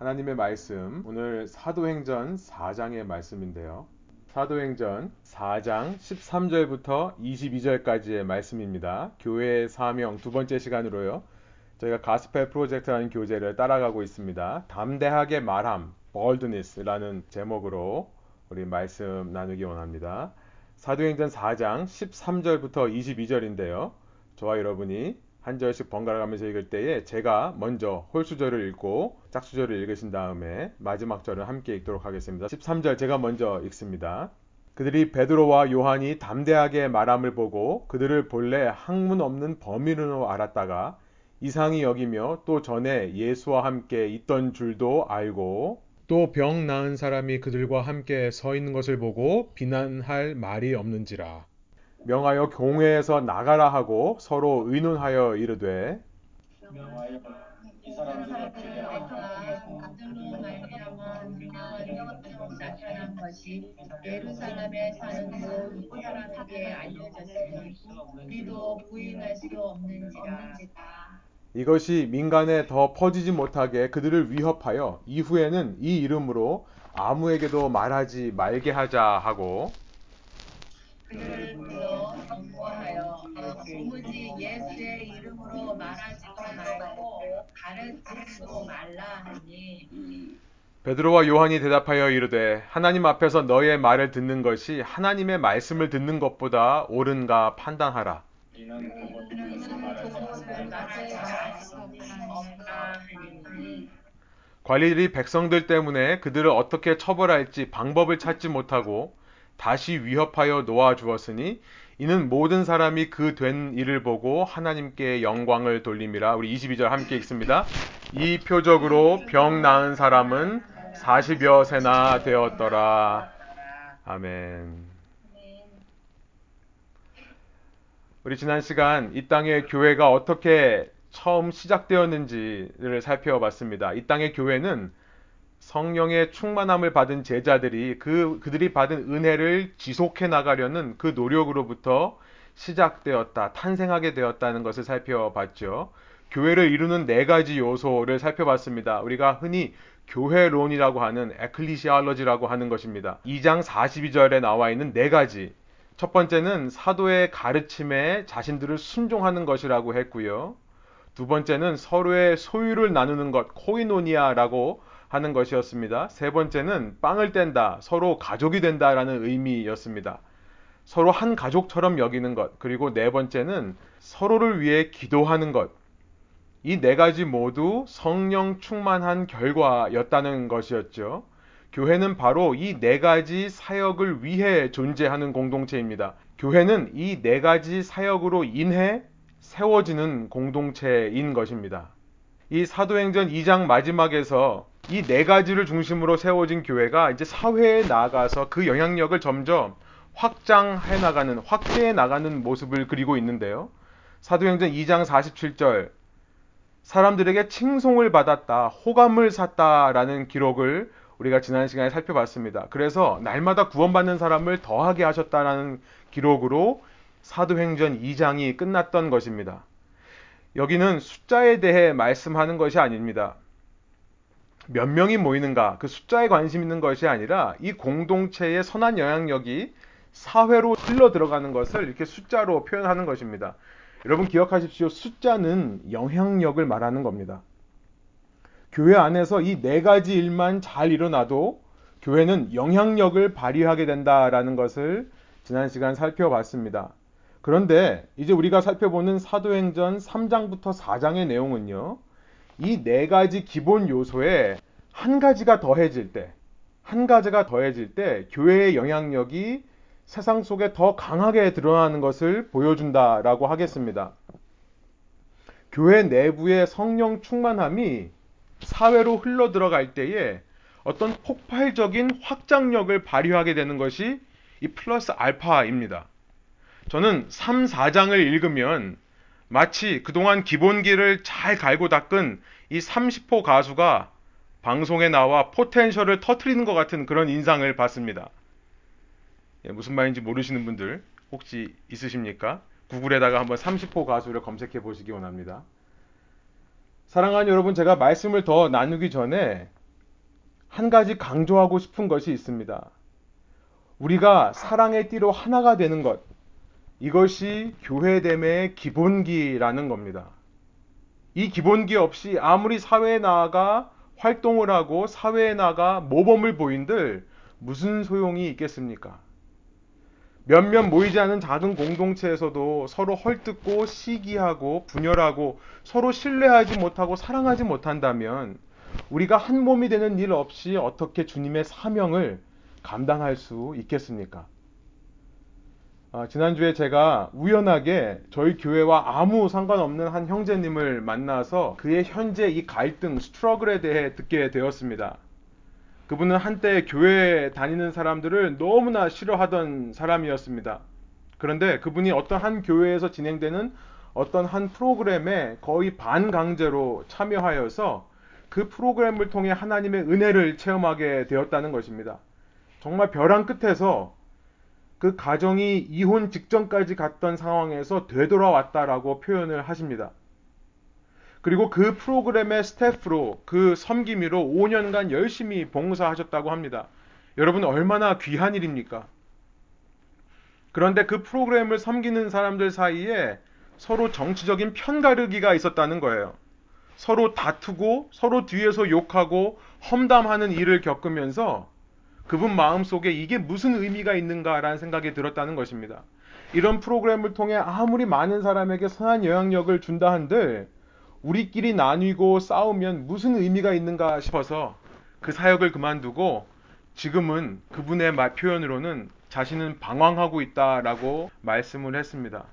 하나님의 말씀 오늘 사도행전 4장의 말씀인데요. 사도행전 4장 13절부터 22절까지의 말씀입니다. 교회의 사명 두 번째 시간으로요. 저희가 가스펠 프로젝트라는 교재를 따라가고 있습니다. 담대하게 말함, boldness라는 제목으로 우리 말씀 나누기 원합니다. 사도행전 4장 13절부터 22절인데요. 저와 여러분이 한 절씩 번갈아 가면서 읽을 때에 제가 먼저 홀수절을 읽고 짝수절을 읽으신 다음에 마지막 절을 함께 읽도록 하겠습니다. 13절 제가 먼저 읽습니다. 그들이 베드로와 요한이 담대하게 말함을 보고 그들을 본래 학문 없는 범인으로 알았다가 이상히 여기며 또 전에 예수와 함께 있던 줄도 알고 또 병 나은 사람이 그들과 함께 서 있는 것을 보고 비난할 말이 없는지라 명하여 공회에서 나가라 하고 서로 의논하여 이르되 예루살렘에 사는 모든 사람에게 알려졌으니 우리도 부인할 수 없는지라 이것이 민간에 더 퍼지지 못하게 그들을 위협하여 이후에는 이 이름으로 아무에게도 말하지 말게 하자 하고 하니 베드로와 요한이 대답하여 이르되 하나님 앞에서 너의 말을 듣는 것이 하나님의 말씀을 듣는 것보다 옳은가 판단하라. 관리들이 백성들 때문에 그들을 어떻게 처벌할지 방법을 찾지 못하고 다시 위협하여 놓아 주었으니 이는 모든 사람이 그 된 일을 보고 하나님께 영광을 돌림이라. 우리 22절 함께 읽습니다. 이 표적으로 병 나은 사람은 40여 세나 되었더라. 아멘. 우리 지난 시간 이 땅의 교회가 어떻게 처음 시작되었는지를 살펴봤습니다. 이 땅의 교회는 성령의 충만함을 받은 제자들이 그 그들이 받은 은혜를 지속해 나가려는 그 노력으로부터 시작되었다, 탄생하게 되었다는 것을 살펴봤죠. 교회를 이루는 네 가지 요소를 살펴봤습니다. 우리가 흔히 교회론이라고 하는 ecclesiology라고 하는 것입니다. 2장 42절에 나와 있는 네 가지. 첫 번째는 사도의 가르침에 자신들을 순종하는 것이라고 했고요. 두 번째는 서로의 소유를 나누는 것, 코이노니아라고 하는 것이었습니다. 세 번째는 빵을 뗀다, 서로 가족이 된다라는 의미였습니다. 서로 한 가족처럼 여기는 것. 그리고 네 번째는 서로를 위해 기도하는 것. 이 네 가지 모두 성령 충만한 결과였다는 것이었죠. 교회는 바로 이 네 가지 사역을 위해 존재하는 공동체입니다. 교회는 이 네 가지 사역으로 인해 세워지는 공동체인 것입니다. 이 사도행전 2장 마지막에서 이 네 가지를 중심으로 세워진 교회가 이제 사회에 나아가서 그 영향력을 점점 확장해 나가는, 확대해 나가는 모습을 그리고 있는데요. 사도행전 2장 47절, 사람들에게 칭송을 받았다, 호감을 샀다라는 기록을 우리가 지난 시간에 살펴봤습니다. 그래서 날마다 구원받는 사람을 더하게 하셨다라는 기록으로 사도행전 2장이 끝났던 것입니다. 여기는 숫자에 대해 말씀하는 것이 아닙니다. 몇 명이 모이는가, 그 숫자에 관심 있는 것이 아니라 이 공동체의 선한 영향력이 사회로 흘러 들어가는 것을 이렇게 숫자로 표현하는 것입니다. 여러분 기억하십시오. 숫자는 영향력을 말하는 겁니다. 교회 안에서 이 네 가지 일만 잘 일어나도 교회는 영향력을 발휘하게 된다라는 것을 지난 시간 살펴봤습니다. 그런데 이제 우리가 살펴보는 사도행전 3장부터 4장의 내용은요. 이 네 가지 기본 요소에 한 가지가 더해질 때, 한 가지가 더해질 때 교회의 영향력이 세상 속에 더 강하게 드러나는 것을 보여준다라고 하겠습니다. 교회 내부의 성령 충만함이 사회로 흘러 들어갈 때에 어떤 폭발적인 확장력을 발휘하게 되는 것이 이 플러스 알파입니다. 저는 3, 4장을 읽으면 마치 그동안 기본기를 잘 갈고 닦은 이 30호 가수가 방송에 나와 포텐셜을 터트리는 것 같은 그런 인상을 받습니다. 예, 무슨 말인지 모르시는 분들 혹시 있으십니까? 구글에다가 한번 30호 가수를 검색해 보시기 원합니다. 사랑하는 여러분, 제가 말씀을 더 나누기 전에 한 가지 강조하고 싶은 것이 있습니다. 우리가 사랑의 띠로 하나가 되는 것, 이것이 교회됨의 기본기라는 겁니다. 이 기본기 없이 아무리 사회에 나아가 활동을 하고 사회에 나가 모범을 보인들 무슨 소용이 있겠습니까? 몇몇 모이지 않은 작은 공동체에서도 서로 헐뜯고 시기하고 분열하고 서로 신뢰하지 못하고 사랑하지 못한다면 우리가 한 몸이 되는 일 없이 어떻게 주님의 사명을 감당할 수 있겠습니까? 아, 지난주에 제가 우연하게 저희 교회와 아무 상관없는 한 형제님을 만나서 그의 현재 이 갈등, 스트러글에 대해 듣게 되었습니다. 그분은 한때 교회 다니는 사람들을 너무나 싫어하던 사람이었습니다. 그런데 그분이 어떤 한 교회에서 진행되는 어떤 한 프로그램에 거의 반강제로 참여하여서 그 프로그램을 통해 하나님의 은혜를 체험하게 되었다는 것입니다. 정말 벼랑 끝에서 그 가정이 이혼 직전까지 갔던 상황에서 되돌아왔다라고 표현을 하십니다. 그리고 그 프로그램의 스태프로 그 섬김이로 5년간 열심히 봉사하셨다고 합니다. 여러분 얼마나 귀한 일입니까? 그런데 그 프로그램을 섬기는 사람들 사이에 서로 정치적인 편가르기가 있었다는 거예요. 서로 다투고 서로 뒤에서 욕하고 험담하는 일을 겪으면서 그분 마음 속에 이게 무슨 의미가 있는가라는 생각이 들었다는 것입니다. 이런 프로그램을 통해 아무리 많은 사람에게 선한 영향력을 준다 한들 우리끼리 나뉘고 싸우면 무슨 의미가 있는가 싶어서 그 사역을 그만두고 지금은 그분의 말 표현으로는 자신은 방황하고 있다라고 말씀을 했습니다.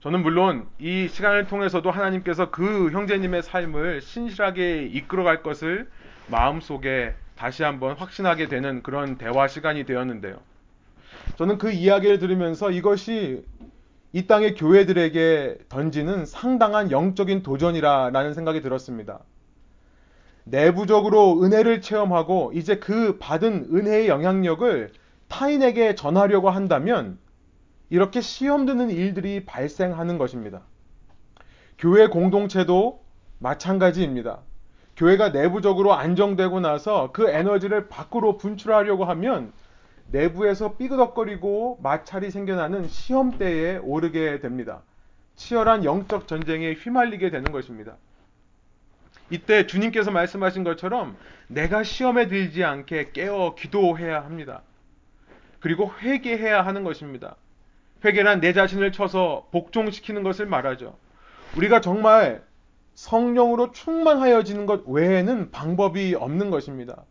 저는 물론 이 시간을 통해서도 하나님께서 그 형제님의 삶을 신실하게 이끌어갈 것을 마음속에 다시 한번 확신하게 되는 그런 대화 시간이 되었는데요. 저는 그 이야기를 들으면서 이것이 이 땅의 교회들에게 던지는 상당한 영적인 도전이라는 생각이 들었습니다. 내부적으로 은혜를 체험하고 이제 그 받은 은혜의 영향력을 타인에게 전하려고 한다면 이렇게 시험 드는 일들이 발생하는 것입니다. 교회 공동체도 마찬가지입니다. 교회가 내부적으로 안정되고 나서 그 에너지를 밖으로 분출하려고 하면 내부에서 삐그덕거리고 마찰이 생겨나는 시험대에 오르게 됩니다. 치열한 영적 전쟁에 휘말리게 되는 것입니다. 이때 주님께서 말씀하신 것처럼 내가 시험에 들지 않게 깨어 기도해야 합니다. 그리고 회개해야 하는 것입니다. 회개란 내 자신을 쳐서 복종시키는 것을 말하죠. 우리가 정말 성령으로 충만하여지는 것 외에는 방법이 없는 것입니다.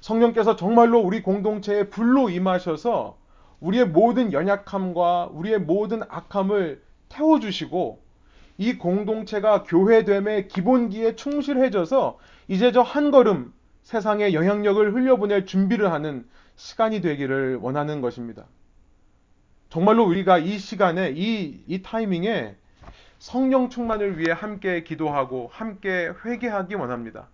성령께서 정말로 우리 공동체에 불로 임하셔서 우리의 모든 연약함과 우리의 모든 악함을 태워주시고 이 공동체가 교회됨의 기본기에 충실해져서 이제 저 한 걸음 세상에 영향력을 흘려보낼 준비를 하는 시간이 되기를 원하는 것입니다. 정말로 우리가 이 시간에 이, 이 타이밍에 성령 충만을 위해 함께 기도하고 함께 회개하기 원합니다.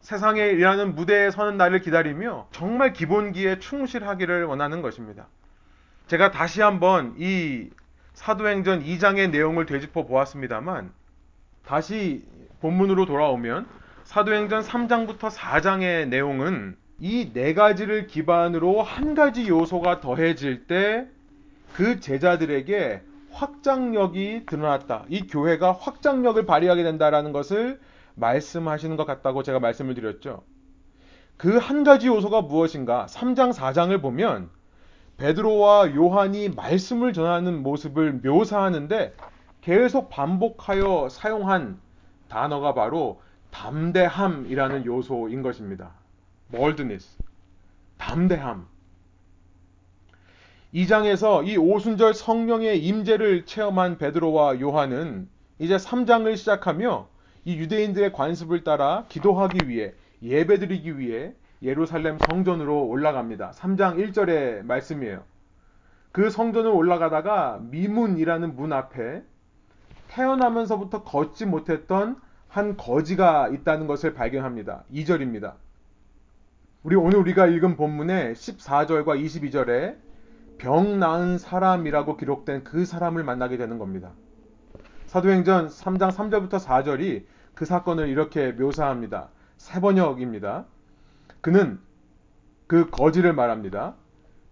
세상에 일하는 무대에 서는 날을 기다리며 정말 기본기에 충실하기를 원하는 것입니다. 제가 다시 한번 이 사도행전 2장의 내용을 되짚어 보았습니다만 다시 본문으로 돌아오면 사도행전 3장부터 4장의 내용은 이 네 가지를 기반으로 한 가지 요소가 더해질 때 그 제자들에게 확장력이 드러났다. 이 교회가 확장력을 발휘하게 된다라는 것을 말씀하시는 것 같다고 제가 말씀을 드렸죠. 그 한 가지 요소가 무엇인가? 3장, 4장을 보면 베드로와 요한이 말씀을 전하는 모습을 묘사하는데 계속 반복하여 사용한 단어가 바로 담대함이라는 요소인 것입니다. boldness. 담대함. 2장에서 이 오순절 성령의 임재를 체험한 베드로와 요한은 이제 3장을 시작하며 이 유대인들의 관습을 따라 기도하기 위해 예배드리기 위해 예루살렘 성전으로 올라갑니다. 3장 1절의 말씀이에요. 그 성전을 올라가다가 미문이라는 문 앞에 태어나면서부터 걷지 못했던 한 거지가 있다는 것을 발견합니다. 2절입니다. 우리 오늘 우리가 읽은 본문의 14절과 22절에 병 나은 사람이라고 기록된 그 사람을 만나게 되는 겁니다. 사도행전 3장 3절부터 4절이 그 사건을 이렇게 묘사합니다. 세 번역입니다. 그는 그 거지를 말합니다.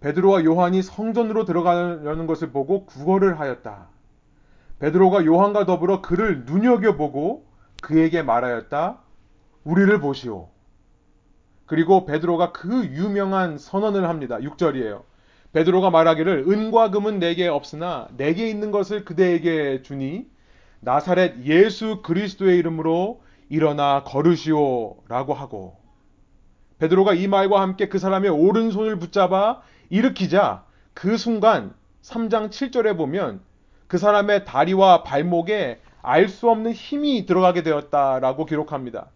베드로와 요한이 성전으로 들어가려는 것을 보고 구걸을 하였다. 베드로가 요한과 더불어 그를 눈여겨보고 그에게 말하였다. 우리를 보시오. 그리고 베드로가 그 유명한 선언을 합니다. 6절이에요. 베드로가 말하기를 은과 금은 내게 없으나 내게 있는 것을 그대에게 주니 나사렛 예수 그리스도의 이름으로 일어나 걸으시오라고 하고 베드로가 이 말과 함께 그 사람의 오른손을 붙잡아 일으키자 그 순간 3장 7절에 보면 그 사람의 다리와 발목에 알 수 없는 힘이 들어가게 되었다라고 기록합니다.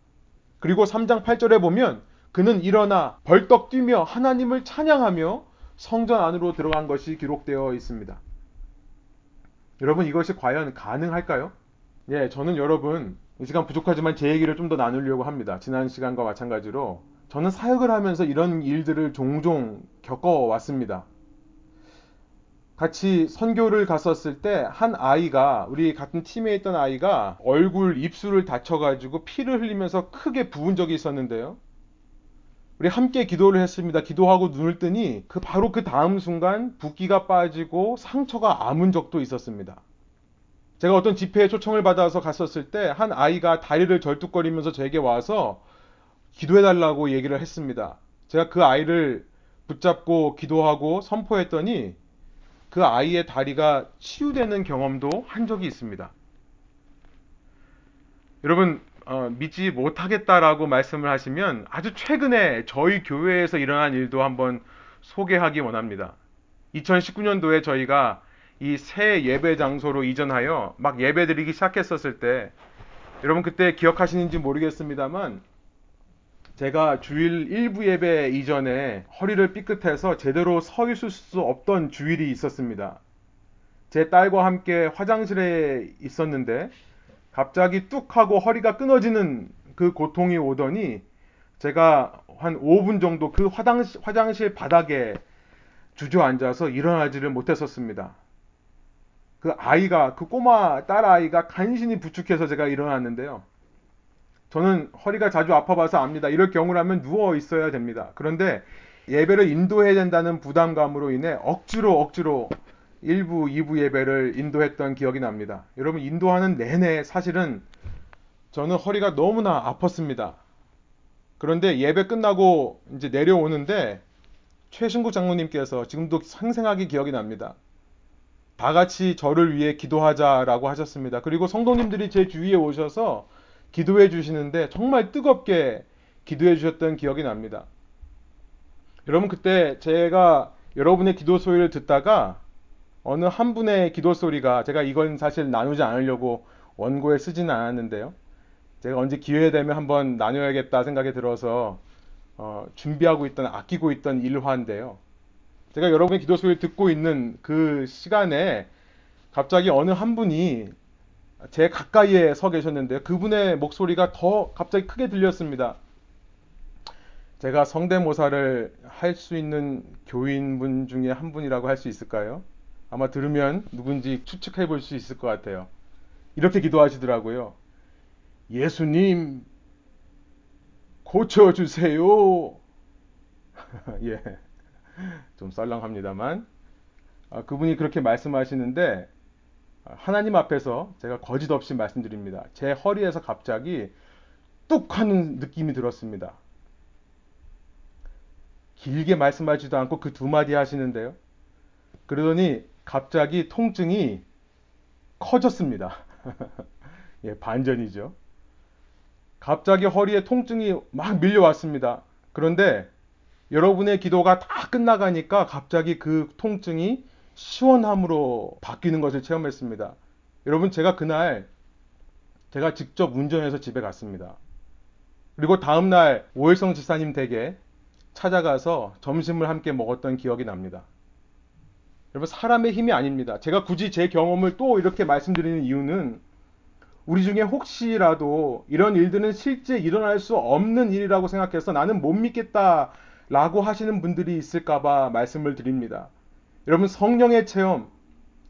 그리고 3장 8절에 보면 그는 일어나 벌떡 뛰며 하나님을 찬양하며 성전 안으로 들어간 것이 기록되어 있습니다. 여러분 이것이 과연 가능할까요? 예, 저는 여러분 이 시간 부족하지만 제 얘기를 좀 더 나누려고 합니다. 지난 시간과 마찬가지로 저는 사역을 하면서 이런 일들을 종종 겪어왔습니다. 같이 선교를 갔었을 때 한 아이가 우리 같은 팀에 있던 아이가 얼굴 입술을 다쳐가지고 피를 흘리면서 크게 부은 적이 있었는데요. 우리 함께 기도를 했습니다. 기도하고 눈을 뜨니 그 바로 그 다음 순간 붓기가 빠지고 상처가 아문 적도 있었습니다. 제가 어떤 집회에 초청을 받아서 갔었을 때 한 아이가 다리를 절뚝거리면서 제게 와서 기도해달라고 얘기를 했습니다. 제가 그 아이를 붙잡고 기도하고 선포했더니 그 아이의 다리가 치유되는 경험도 한 적이 있습니다. 여러분, 어, 믿지 못하겠다라고 말씀을 하시면 아주 최근에 저희 교회에서 일어난 일도 한번 소개하기 원합니다. 2019년도에 저희가 이 새 예배 장소로 이전하여 막 예배 드리기 시작했었을 때 여러분 그때 기억하시는지 모르겠습니다만 제가 주일 일부 예배 이전에 허리를 삐끗해서 제대로 서 있을 수 없던 주일이 있었습니다. 제 딸과 함께 화장실에 있었는데 갑자기 뚝 하고 허리가 끊어지는 그 고통이 오더니 제가 한 5분 정도 그 화장실, 화장실 바닥에 주저앉아서 일어나지를 못했었습니다. 그 아이가, 그 꼬마 딸 아이가 간신히 부축해서 제가 일어났는데요. 저는 허리가 자주 아파봐서 압니다. 이럴 경우라면 누워 있어야 됩니다. 그런데 예배를 인도해야 된다는 부담감으로 인해 억지로 억지로 1부, 2부 예배를 인도했던 기억이 납니다. 여러분, 인도하는 내내 사실은 저는 허리가 너무나 아팠습니다. 그런데 예배 끝나고 이제 내려오는데 최신국 장로님께서 지금도 생생하게 기억이 납니다. 다 같이 저를 위해 기도하자라고 하셨습니다. 그리고 성도님들이 제 주위에 오셔서 기도해 주시는데 정말 뜨겁게 기도해 주셨던 기억이 납니다. 여러분 그때 제가 여러분의 기도 소리를 듣다가 어느 한 분의 기도 소리가 제가 이건 사실 나누지 않으려고 원고에 쓰지는 않았는데요. 제가 언제 기회 되면 한번 나눠야겠다 생각이 들어서 어, 준비하고 있던 아끼고 있던 일화인데요. 제가 여러분의 기도 소리를 듣고 있는 그 시간에 갑자기 어느 한 분이 제 가까이에 서 계셨는데요. 그분의 목소리가 더 갑자기 크게 들렸습니다. 제가 성대모사를 할 수 있는 교인분 중에 한 분이라고 할 수 있을까요? 아마 들으면 누군지 추측해 볼 수 있을 것 같아요. 이렇게 기도하시더라고요. 예수님, 고쳐주세요. 예. 좀 썰렁합니다만. 아, 그분이 그렇게 말씀하시는데, 하나님 앞에서 제가 거짓 없이 말씀드립니다. 제 허리에서 갑자기 뚝 하는 느낌이 들었습니다. 길게 말씀하지도 않고 그 두 마디 하시는데요. 그러더니 갑자기 통증이 커졌습니다. 예, 반전이죠. 갑자기 허리에 통증이 막 밀려왔습니다. 그런데 여러분의 기도가 다 끝나가니까 갑자기 그 통증이 시원함으로 바뀌는 것을 체험했습니다. 여러분, 제가 그날 제가 직접 운전해서 집에 갔습니다. 그리고 다음날 오일성 지사님 댁에 찾아가서 점심을 함께 먹었던 기억이 납니다. 여러분, 사람의 힘이 아닙니다. 제가 굳이 제 경험을 또 이렇게 말씀드리는 이유는 우리 중에 혹시라도 이런 일들은 실제 일어날 수 없는 일이라고 생각해서 나는 못 믿겠다 라고 하시는 분들이 있을까봐 말씀을 드립니다. 여러분 성령의 체험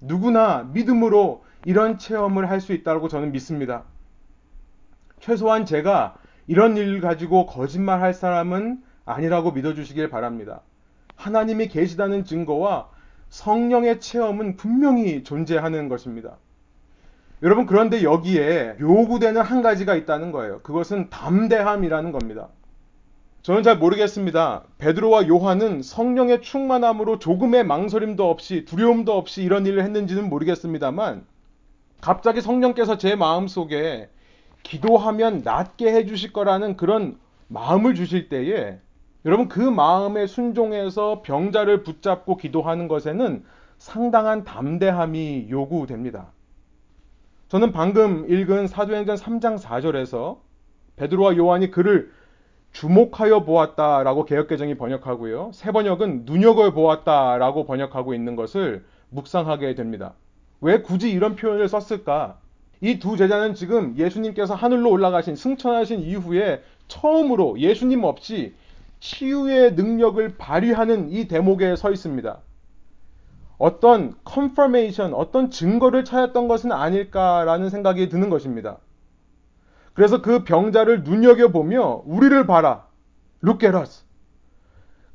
누구나 믿음으로 이런 체험을 할 수 있다고 저는 믿습니다. 최소한 제가 이런 일을 가지고 거짓말 할 사람은 아니라고 믿어주시길 바랍니다. 하나님이 계시다는 증거와 성령의 체험은 분명히 존재하는 것입니다. 여러분, 그런데 여기에 요구되는 한 가지가 있다는 거예요. 그것은 담대함이라는 겁니다. 저는 잘 모르겠습니다. 베드로와 요한은 성령의 충만함으로 조금의 망설임도 없이 두려움도 없이 이런 일을 했는지는 모르겠습니다만 갑자기 성령께서 제 마음 속에 기도하면 낫게 해주실 거라는 그런 마음을 주실 때에 여러분 그 마음에 순종해서 병자를 붙잡고 기도하는 것에는 상당한 담대함이 요구됩니다. 저는 방금 읽은 사도행전 3장 4절에서 베드로와 요한이 그를 주목하여 보았다라고 개혁개정이 번역하고요. 새 번역은 눈여겨 보았다라고 번역하고 있는 것을 묵상하게 됩니다. 왜 굳이 이런 표현을 썼을까? 이 두 제자는 지금 예수님께서 하늘로 올라가신 승천하신 이후에 처음으로 예수님 없이 치유의 능력을 발휘하는 이 대목에 서 있습니다. 어떤 컨퍼메이션, 어떤 증거를 찾았던 것은 아닐까라는 생각이 드는 것입니다. 그래서 그 병자를 눈여겨보며 우리를 봐라. Look at us.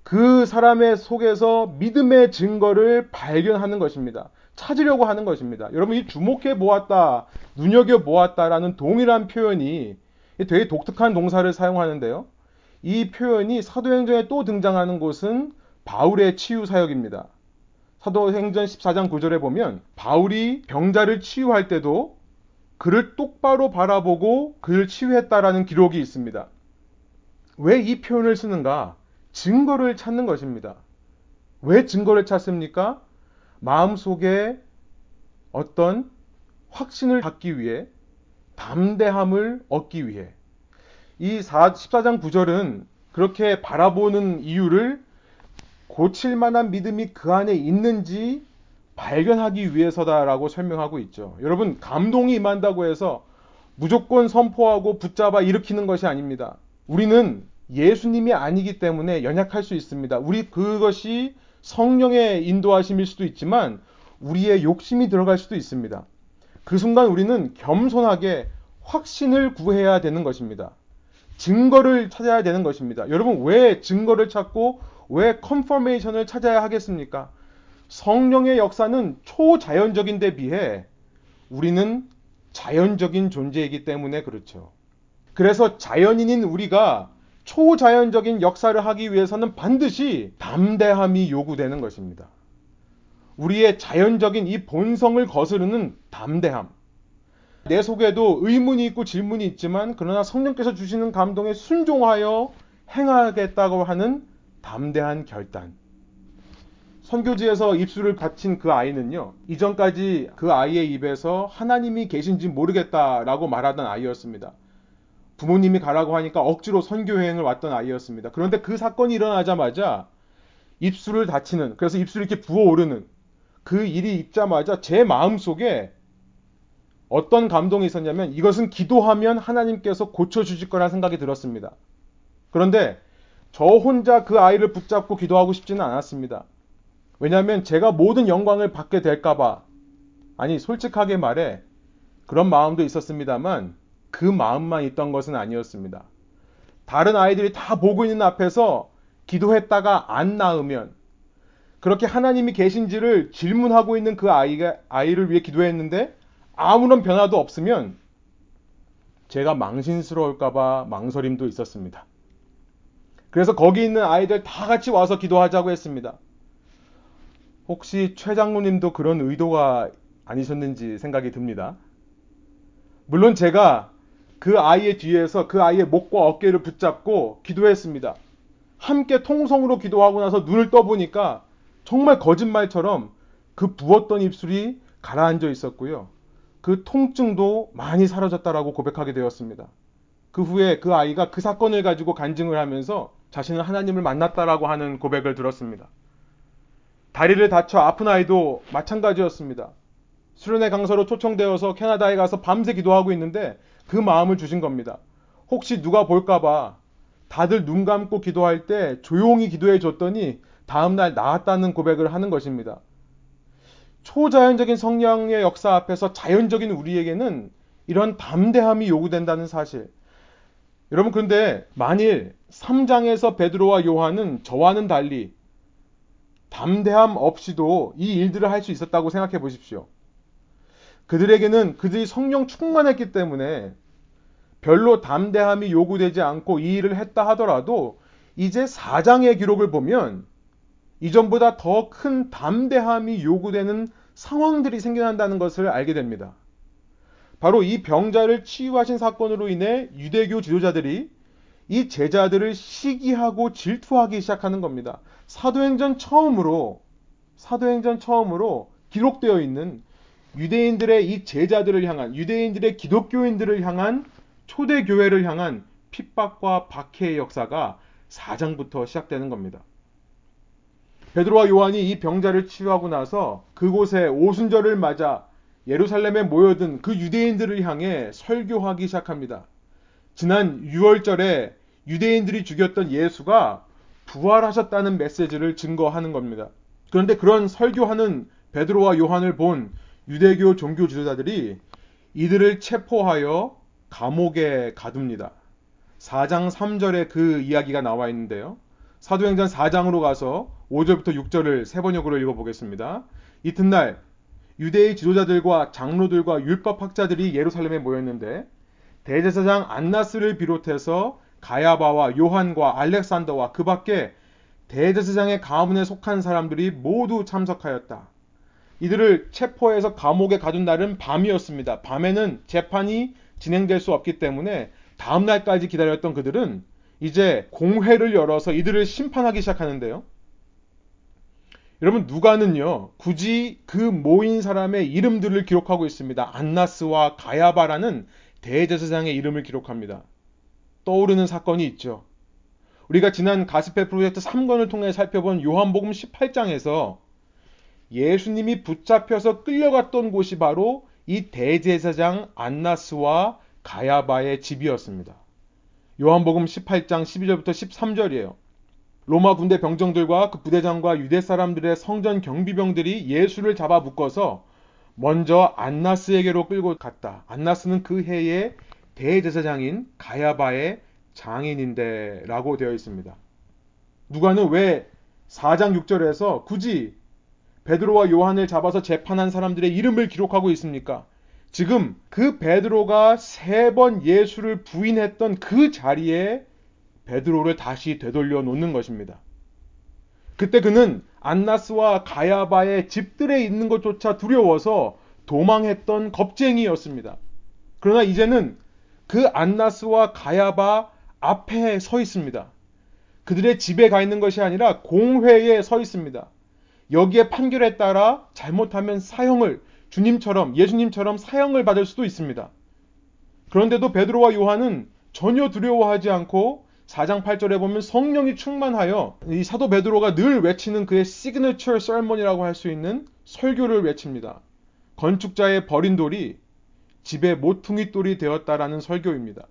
그 사람의 속에서 믿음의 증거를 발견하는 것입니다. 찾으려고 하는 것입니다. 여러분 이 주목해 보았다, 눈여겨 보았다라는 동일한 표현이 되게 독특한 동사를 사용하는데요. 이 표현이 사도행전에 또 등장하는 곳은 바울의 치유 사역입니다. 사도행전 14장 9절에 보면 바울이 병자를 치유할 때도 그를 똑바로 바라보고 그를 치유했다라는 기록이 있습니다. 왜 이 표현을 쓰는가? 증거를 찾는 것입니다. 왜 증거를 찾습니까? 마음속에 어떤 확신을 갖기 위해 담대함을 얻기 위해 이 14장 9절은 그렇게 바라보는 이유를 고칠 만한 믿음이 그 안에 있는지 발견하기 위해서다라고 설명하고 있죠. 여러분, 감동이 임한다고 해서 무조건 선포하고 붙잡아 일으키는 것이 아닙니다. 우리는 예수님이 아니기 때문에 연약할 수 있습니다. 우리 그것이 성령의 인도하심일 수도 있지만 우리의 욕심이 들어갈 수도 있습니다. 그 순간 우리는 겸손하게 확신을 구해야 되는 것입니다. 증거를 찾아야 되는 것입니다. 여러분 왜 증거를 찾고 왜 컨퍼메이션을 찾아야 하겠습니까? 성령의 역사는 초자연적인 데 비해 우리는 자연적인 존재이기 때문에 그렇죠. 그래서 자연인인 우리가 초자연적인 역사를 하기 위해서는 반드시 담대함이 요구되는 것입니다. 우리의 자연적인 이 본성을 거스르는 담대함. 내 속에도 의문이 있고 질문이 있지만 그러나 성령께서 주시는 감동에 순종하여 행하겠다고 하는 담대한 결단. 선교지에서 입술을 갇힌 그 아이는요, 이전까지 그 아이의 입에서 하나님이 계신지 모르겠다라고 말하던 아이였습니다. 부모님이 가라고 하니까 억지로 선교여행을 왔던 아이였습니다. 그런데 그 사건이 일어나자마자 입술을 닫히는, 그래서 입술이 이렇게 부어오르는 그 일이 있자마자 제 마음 속에 어떤 감동이 있었냐면 이것은 기도하면 하나님께서 고쳐주실 거라는 생각이 들었습니다. 그런데 저 혼자 그 아이를 붙잡고 기도하고 싶지는 않았습니다. 왜냐하면 제가 모든 영광을 받게 될까봐, 아니, 솔직하게 말해, 그런 마음도 있었습니다만, 그 마음만 있던 것은 아니었습니다. 다른 아이들이 다 보고 있는 앞에서 기도했다가 안 나으면, 그렇게 하나님이 계신지를 질문하고 있는 그 아이가, 아이를 위해 기도했는데, 아무런 변화도 없으면, 제가 망신스러울까봐 망설임도 있었습니다. 그래서 거기 있는 아이들 다 같이 와서 기도하자고 했습니다. 혹시 최 장로님도 그런 의도가 아니셨는지 생각이 듭니다. 물론 제가 그 아이의 뒤에서 그 아이의 목과 어깨를 붙잡고 기도했습니다. 함께 통성으로 기도하고 나서 눈을 떠보니까 정말 거짓말처럼 그 부었던 입술이 가라앉아 있었고요. 그 통증도 많이 사라졌다라고 고백하게 되었습니다. 그 후에 그 아이가 그 사건을 가지고 간증을 하면서 자신은 하나님을 만났다라고 하는 고백을 들었습니다. 다리를 다쳐 아픈 아이도 마찬가지였습니다. 수련회 강사로 초청되어서 캐나다에 가서 밤새 기도하고 있는데 그 마음을 주신 겁니다. 혹시 누가 볼까봐 다들 눈 감고 기도할 때 조용히 기도해 줬더니 다음날 나았다는 고백을 하는 것입니다. 초자연적인 성령의 역사 앞에서 자연적인 우리에게는 이런 담대함이 요구된다는 사실. 여러분 그런데 만일 3장에서 베드로와 요한은 저와는 달리 담대함 없이도 이 일들을 할 수 있었다고 생각해 보십시오. 그들에게는 그들이 성령 충만했기 때문에 별로 담대함이 요구되지 않고 이 일을 했다 하더라도 이제 4장의 기록을 보면 이전보다 더 큰 담대함이 요구되는 상황들이 생겨난다는 것을 알게 됩니다. 바로 이 병자를 치유하신 사건으로 인해 유대교 지도자들이 이 제자들을 시기하고 질투하기 시작하는 겁니다. 사도행전 처음으로 사도행전 처음으로 기록되어 있는 유대인들의 이 제자들을 향한 유대인들의 기독교인들을 향한 초대 교회를 향한 핍박과 박해의 역사가 4장부터 시작되는 겁니다. 베드로와 요한이 이 병자를 치유하고 나서 그곳에 오순절을 맞아 예루살렘에 모여든 그 유대인들을 향해 설교하기 시작합니다. 지난 6월절에 유대인들이 죽였던 예수가 부활하셨다는 메시지를 증거하는 겁니다. 그런데 그런 설교하는 베드로와 요한을 본 유대교 종교 지도자들이 이들을 체포하여 감옥에 가둡니다. 4장 3절에 그 이야기가 나와 있는데요. 사도행전 4장으로 가서 5절부터 6절을 세 번역으로 읽어보겠습니다. 이튿날 유대의 지도자들과 장로들과 율법학자들이 예루살렘에 모였는데 대제사장 안나스를 비롯해서 가야바와 요한과 알렉산더와 그 밖에 대제사장의 가문에 속한 사람들이 모두 참석하였다. 이들을 체포해서 감옥에 가둔 날은 밤이었습니다. 밤에는 재판이 진행될 수 없기 때문에 다음 날까지 기다렸던 그들은 이제 공회를 열어서 이들을 심판하기 시작하는데요. 여러분 누가는요 굳이 그 모인 사람의 이름들을 기록하고 있습니다. 안나스와 가야바라는 대제사장의 이름을 기록합니다. 떠오르는 사건이 있죠. 우리가 지난 가스페 프로젝트 3권을 통해 살펴본 요한복음 18장에서 예수님이 붙잡혀서 끌려갔던 곳이 바로 이 대제사장 안나스와 가야바의 집이었습니다. 요한복음 18장 12절부터 13절이에요. 로마 군대 병정들과 그 부대장과 유대 사람들의 성전 경비병들이 예수를 잡아 묶어서 먼저 안나스에게로 끌고 갔다. 안나스는 그 해의 대제사장인 가야바의 장인인데 라고 되어 있습니다. 누가는 왜 4장 6절에서 굳이 베드로와 요한을 잡아서 재판한 사람들의 이름을 기록하고 있습니까? 지금 그 베드로가 세 번 예수를 부인했던 그 자리에 베드로를 다시 되돌려 놓는 것입니다. 그때 그는 안나스와 가야바의 집들에 있는 것조차 두려워서 도망했던 겁쟁이였습니다. 그러나 이제는 그 안나스와 가야바 앞에 서 있습니다. 그들의 집에 가 있는 것이 아니라 공회에 서 있습니다. 여기에 판결에 따라 잘못하면 사형을 주님처럼 예수님처럼 사형을 받을 수도 있습니다. 그런데도 베드로와 요한은 전혀 두려워하지 않고 4장 8절에 보면 성령이 충만하여 이 사도 베드로가 늘 외치는 그의 시그너처 썰먼이라고 할 수 있는 설교를 외칩니다. 건축자의 버린 돌이 집의 모퉁이 돌이 되었다라는 설교입니다.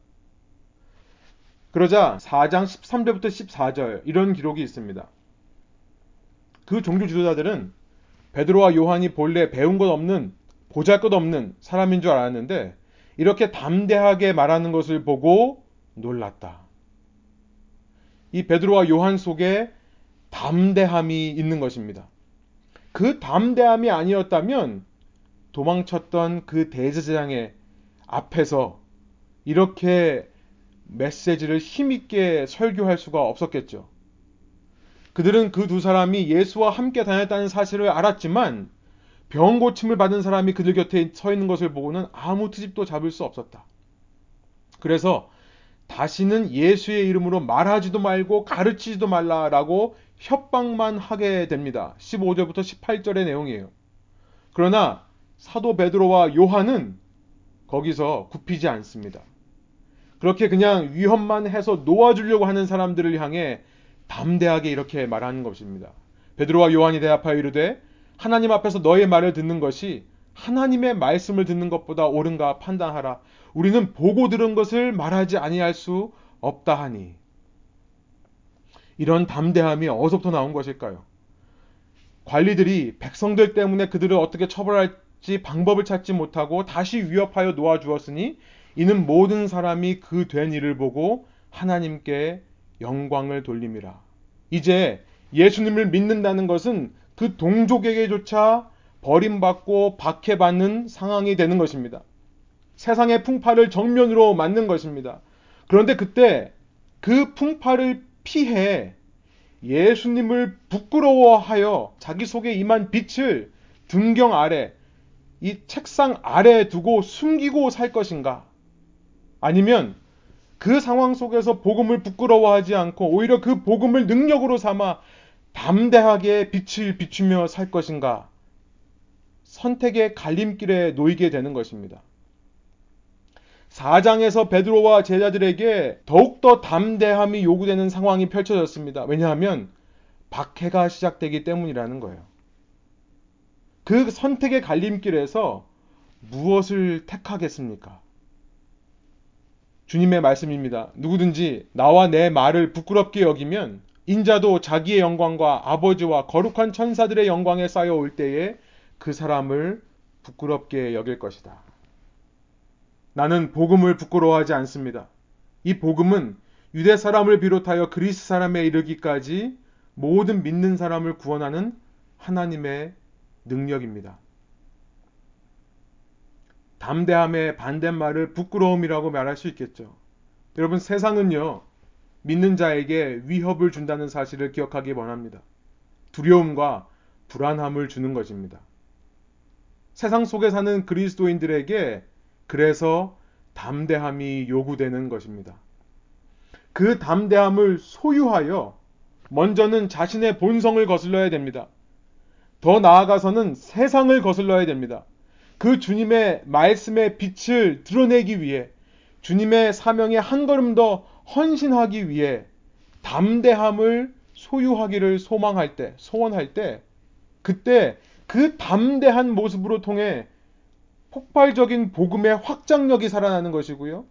그러자 4장 13절부터 14절 이런 기록이 있습니다. 그 종교 지도자들은 베드로와 요한이 본래 배운 것 없는 보잘 것 없는 사람인 줄 알았는데 이렇게 담대하게 말하는 것을 보고 놀랐다. 이 베드로와 요한 속에 담대함이 있는 것입니다. 그 담대함이 아니었다면 도망쳤던 그 대제사장의 앞에서 이렇게 메시지를 힘있게 설교할 수가 없었겠죠. 그들은 그 두 사람이 예수와 함께 다녔다는 사실을 알았지만 병 고침을 받은 사람이 그들 곁에 서 있는 것을 보고는 아무 트집도 잡을 수 없었다. 그래서 다시는 예수의 이름으로 말하지도 말고 가르치지도 말라라고 협박만 하게 됩니다. 15절부터 18절의 내용이에요. 그러나 사도 베드로와 요한은 거기서 굽히지 않습니다. 그렇게 그냥 위험만 해서 놓아주려고 하는 사람들을 향해 담대하게 이렇게 말하는 것입니다. 베드로와 요한이 대답하여 이르되 하나님 앞에서 너의 말을 듣는 것이 하나님의 말씀을 듣는 것보다 옳은가 판단하라. 우리는 보고 들은 것을 말하지 아니할 수 없다 하니. 이런 담대함이 어디서부터 나온 것일까요? 관리들이 백성들 때문에 그들을 어떻게 처벌할지 방법을 찾지 못하고 다시 위협하여 놓아주었으니 이는 모든 사람이 그 된 일을 보고 하나님께 영광을 돌림이라. 이제 예수님을 믿는다는 것은 그 동족에게조차 버림받고 박해받는 상황이 되는 것입니다. 세상의 풍파를 정면으로 맞는 것입니다. 그런데 그때 그 풍파를 피해 예수님을 부끄러워하여 자기 속에 임한 빛을 등경 아래, 이 책상 아래에 두고 숨기고 살 것인가? 아니면 그 상황 속에서 복음을 부끄러워하지 않고 오히려 그 복음을 능력으로 삼아 담대하게 빛을 비추며 살 것인가? 선택의 갈림길에 놓이게 되는 것입니다. 4장에서 베드로와 제자들에게 더욱더 담대함이 요구되는 상황이 펼쳐졌습니다. 왜냐하면 박해가 시작되기 때문이라는 거예요. 그 선택의 갈림길에서 무엇을 택하겠습니까? 주님의 말씀입니다. 누구든지 나와 내 말을 부끄럽게 여기면 인자도 자기의 영광과 아버지와 거룩한 천사들의 영광에 쌓여 올 때에 그 사람을 부끄럽게 여길 것이다. 나는 복음을 부끄러워하지 않습니다. 이 복음은 유대 사람을 비롯하여 그리스 사람에 이르기까지 모든 믿는 사람을 구원하는 하나님의 능력입니다. 담대함의 반대말을 부끄러움이라고 말할 수 있겠죠. 여러분 세상은요. 믿는 자에게 위협을 준다는 사실을 기억하기 원합니다. 두려움과 불안함을 주는 것입니다. 세상 속에 사는 그리스도인들에게 그래서 담대함이 요구되는 것입니다. 그 담대함을 소유하여 먼저는 자신의 본성을 거슬러야 됩니다. 더 나아가서는 세상을 거슬러야 됩니다. 그 주님의 말씀의 빛을 드러내기 위해 주님의 사명에 한 걸음 더 헌신하기 위해 담대함을 소유하기를 소망할 때, 소원할 때, 그때 그 담대한 모습으로 통해 폭발적인 복음의 확장력이 살아나는 것이고요.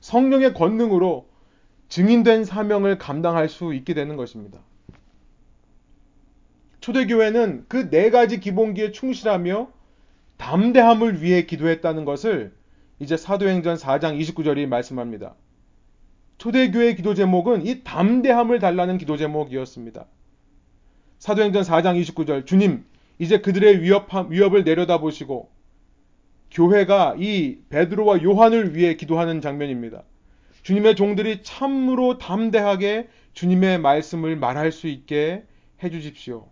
성령의 권능으로 증인된 사명을 감당할 수 있게 되는 것입니다. 초대교회는 그 네 가지 기본기에 충실하며 담대함을 위해 기도했다는 것을 이제 사도행전 4장 29절이 말씀합니다. 초대교회 기도 제목은 이 담대함을 달라는 기도 제목이었습니다. 사도행전 4장 29절 주님 이제 그들의 위협, 위협을 내려다보시고 교회가 이 베드로와 요한을 위해 기도하는 장면입니다. 주님의 종들이 참으로 담대하게 주님의 말씀을 말할 수 있게 해주십시오.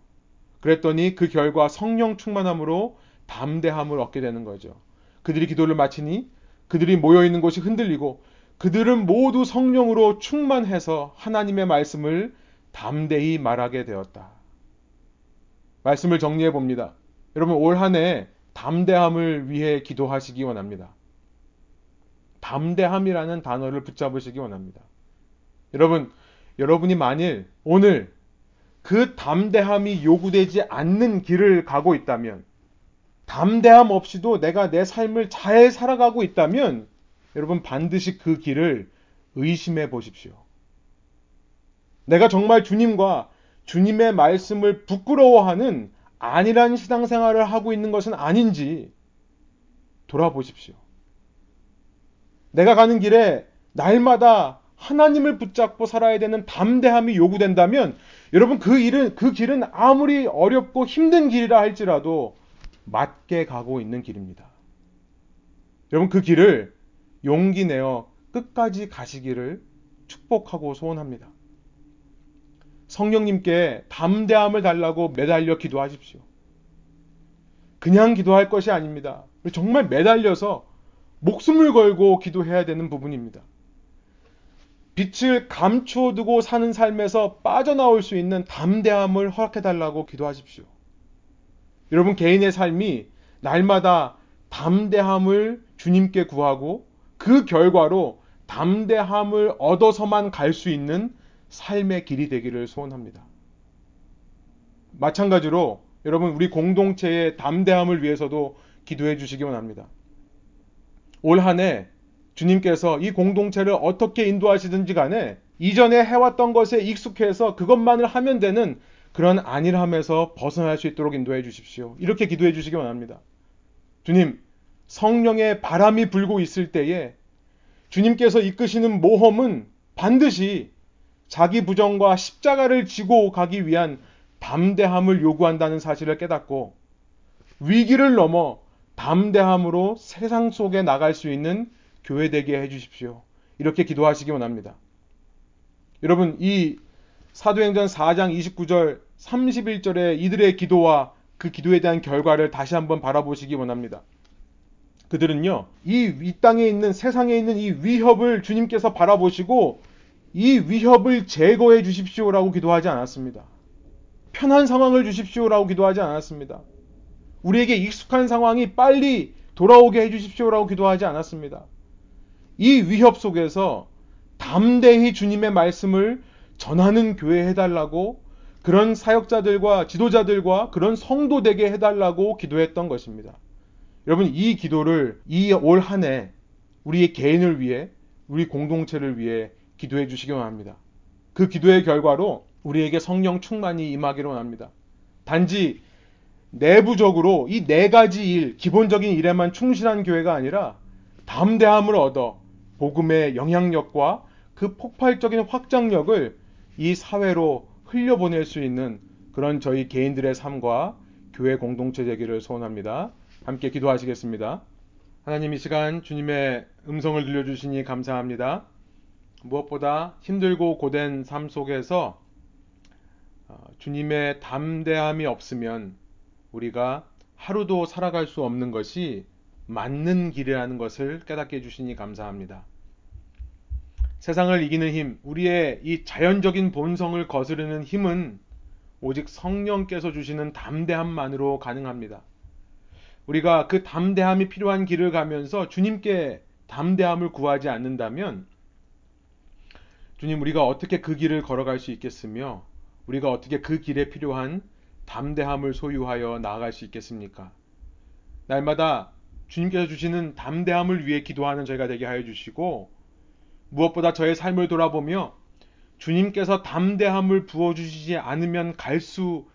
그랬더니 그 결과 성령 충만함으로 담대함을 얻게 되는 거죠. 그들이 기도를 마치니 그들이 모여 있는 곳이 흔들리고 그들은 모두 성령으로 충만해서 하나님의 말씀을 담대히 말하게 되었다. 말씀을 정리해 봅니다. 여러분 올 한 해 담대함을 위해 기도하시기 원합니다. 담대함이라는 단어를 붙잡으시기 원합니다. 여러분, 여러분이 만일 오늘 그 담대함이 요구되지 않는 길을 가고 있다면, 담대함 없이도 내가 내 삶을 잘 살아가고 있다면, 여러분 반드시 그 길을 의심해 보십시오. 내가 정말 주님과 주님의 말씀을 부끄러워하는 안일한 신앙생활을 하고 있는 것은 아닌지 돌아보십시오. 내가 가는 길에 날마다 하나님을 붙잡고 살아야 되는 담대함이 요구된다면 여러분 그 일은 그 길은 아무리 어렵고 힘든 길이라 할지라도 맞게 가고 있는 길입니다. 여러분 그 길을 용기 내어 끝까지 가시기를 축복하고 소원합니다. 성령님께 담대함을 달라고 매달려 기도하십시오. 그냥 기도할 것이 아닙니다. 정말 매달려서 목숨을 걸고 기도해야 되는 부분입니다. 빛을 감추어두고 사는 삶에서 빠져나올 수 있는 담대함을 허락해달라고 기도하십시오. 여러분 개인의 삶이 날마다 담대함을 주님께 구하고 그 결과로 담대함을 얻어서만 갈 수 있는 삶의 길이 되기를 소원합니다. 마찬가지로 여러분 우리 공동체의 담대함을 위해서도 기도해 주시기 원합니다. 올 한 해 주님께서 이 공동체를 어떻게 인도하시든지 간에 이전에 해왔던 것에 익숙해서 그것만을 하면 되는 그런 안일함에서 벗어날 수 있도록 인도해 주십시오. 이렇게 기도해 주시기 원합니다. 주님, 성령의 바람이 불고 있을 때에 주님께서 이끄시는 모험은 반드시 자기 부정과 십자가를 지고 가기 위한 담대함을 요구한다는 사실을 깨닫고 위기를 넘어 담대함으로 세상 속에 나갈 수 있는 교회 되게 해 주십시오. 이렇게 기도하시기 원합니다. 여러분, 이 사도행전 4장 29절, 31절의 이들의 기도와 그 기도에 대한 결과를 다시 한번 바라보시기 원합니다. 그들은요, 이, 이 땅에 있는, 세상에 있는 이 위협을 주님께서 바라보시고 이 위협을 제거해 주십시오라고 기도하지 않았습니다. 편한 상황을 주십시오라고 기도하지 않았습니다. 우리에게 익숙한 상황이 빨리 돌아오게 해 주십시오라고 기도하지 않았습니다. 이 위협 속에서 담대히 주님의 말씀을 전하는 교회 해달라고 그런 사역자들과 지도자들과 그런 성도 되게 해달라고 기도했던 것입니다. 여러분, 이 기도를 이 올 한 해 우리의 개인을 위해, 우리 공동체를 위해 기도해 주시기 원합니다. 그 기도의 결과로 우리에게 성령 충만이 임하기를 원합니다. 단지 내부적으로 이 네 가지 일, 기본적인 일에만 충실한 교회가 아니라 담대함을 얻어 복음의 영향력과 그 폭발적인 확장력을 이 사회로 흘려보낼 수 있는 그런 저희 개인들의 삶과 교회 공동체 되기를 소원합니다. 함께 기도하시겠습니다. 하나님 이 시간 주님의 음성을 들려주시니 감사합니다. 무엇보다 힘들고 고된 삶 속에서 어, 주님의 담대함이 없으면 우리가 하루도 살아갈 수 없는 것이 맞는 길이라는 것을 깨닫게 해주시니 감사합니다. 세상을 이기는 힘, 우리의 이 자연적인 본성을 거스르는 힘은 오직 성령께서 주시는 담대함만으로 가능합니다. 우리가 그 담대함이 필요한 길을 가면서 주님께 담대함을 구하지 않는다면 주님 우리가 어떻게 그 길을 걸어갈 수 있겠으며 우리가 어떻게 그 길에 필요한 담대함을 소유하여 나아갈 수 있겠습니까? 날마다 주님께서 주시는 담대함을 위해 기도하는 저희가 되게 하여 주시고 무엇보다 저의 삶을 돌아보며 주님께서 담대함을 부어주시지 않으면 갈 수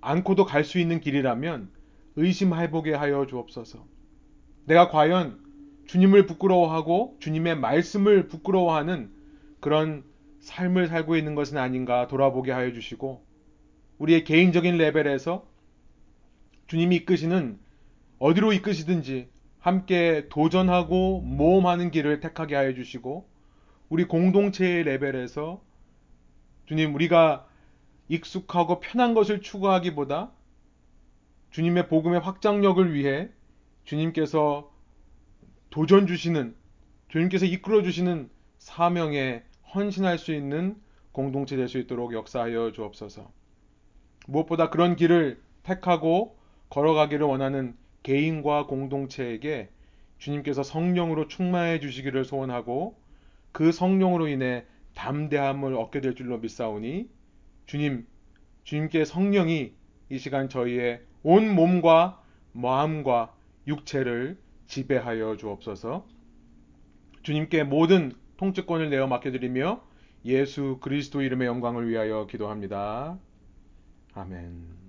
않고도 갈 수 있는 길이라면 의심해보게 하여 주옵소서. 내가 과연 주님을 부끄러워하고 주님의 말씀을 부끄러워하는 그런 삶을 살고 있는 것은 아닌가 돌아보게 하여 주시고 우리의 개인적인 레벨에서 주님이 이끄시는 어디로 이끄시든지 함께 도전하고 모험하는 길을 택하게 하여 주시고 우리 공동체의 레벨에서 주님 우리가 익숙하고 편한 것을 추구하기보다 주님의 복음의 확장력을 위해 주님께서 도전 주시는 주님께서 이끌어 주시는 사명에 헌신할 수 있는 공동체 될 수 있도록 역사하여 주옵소서. 무엇보다 그런 길을 택하고 걸어가기를 원하는 개인과 공동체에게 주님께서 성령으로 충만해 주시기를 소원하고 그 성령으로 인해 담대함을 얻게 될 줄로 믿사오니 주님, 주님께 성령이 이 시간 저희의 온 몸과 마음과 육체를 지배하여 주옵소서. 주님께 모든 통치권을 내어 맡겨드리며 예수 그리스도 이름의 영광을 위하여 기도합니다. 아멘.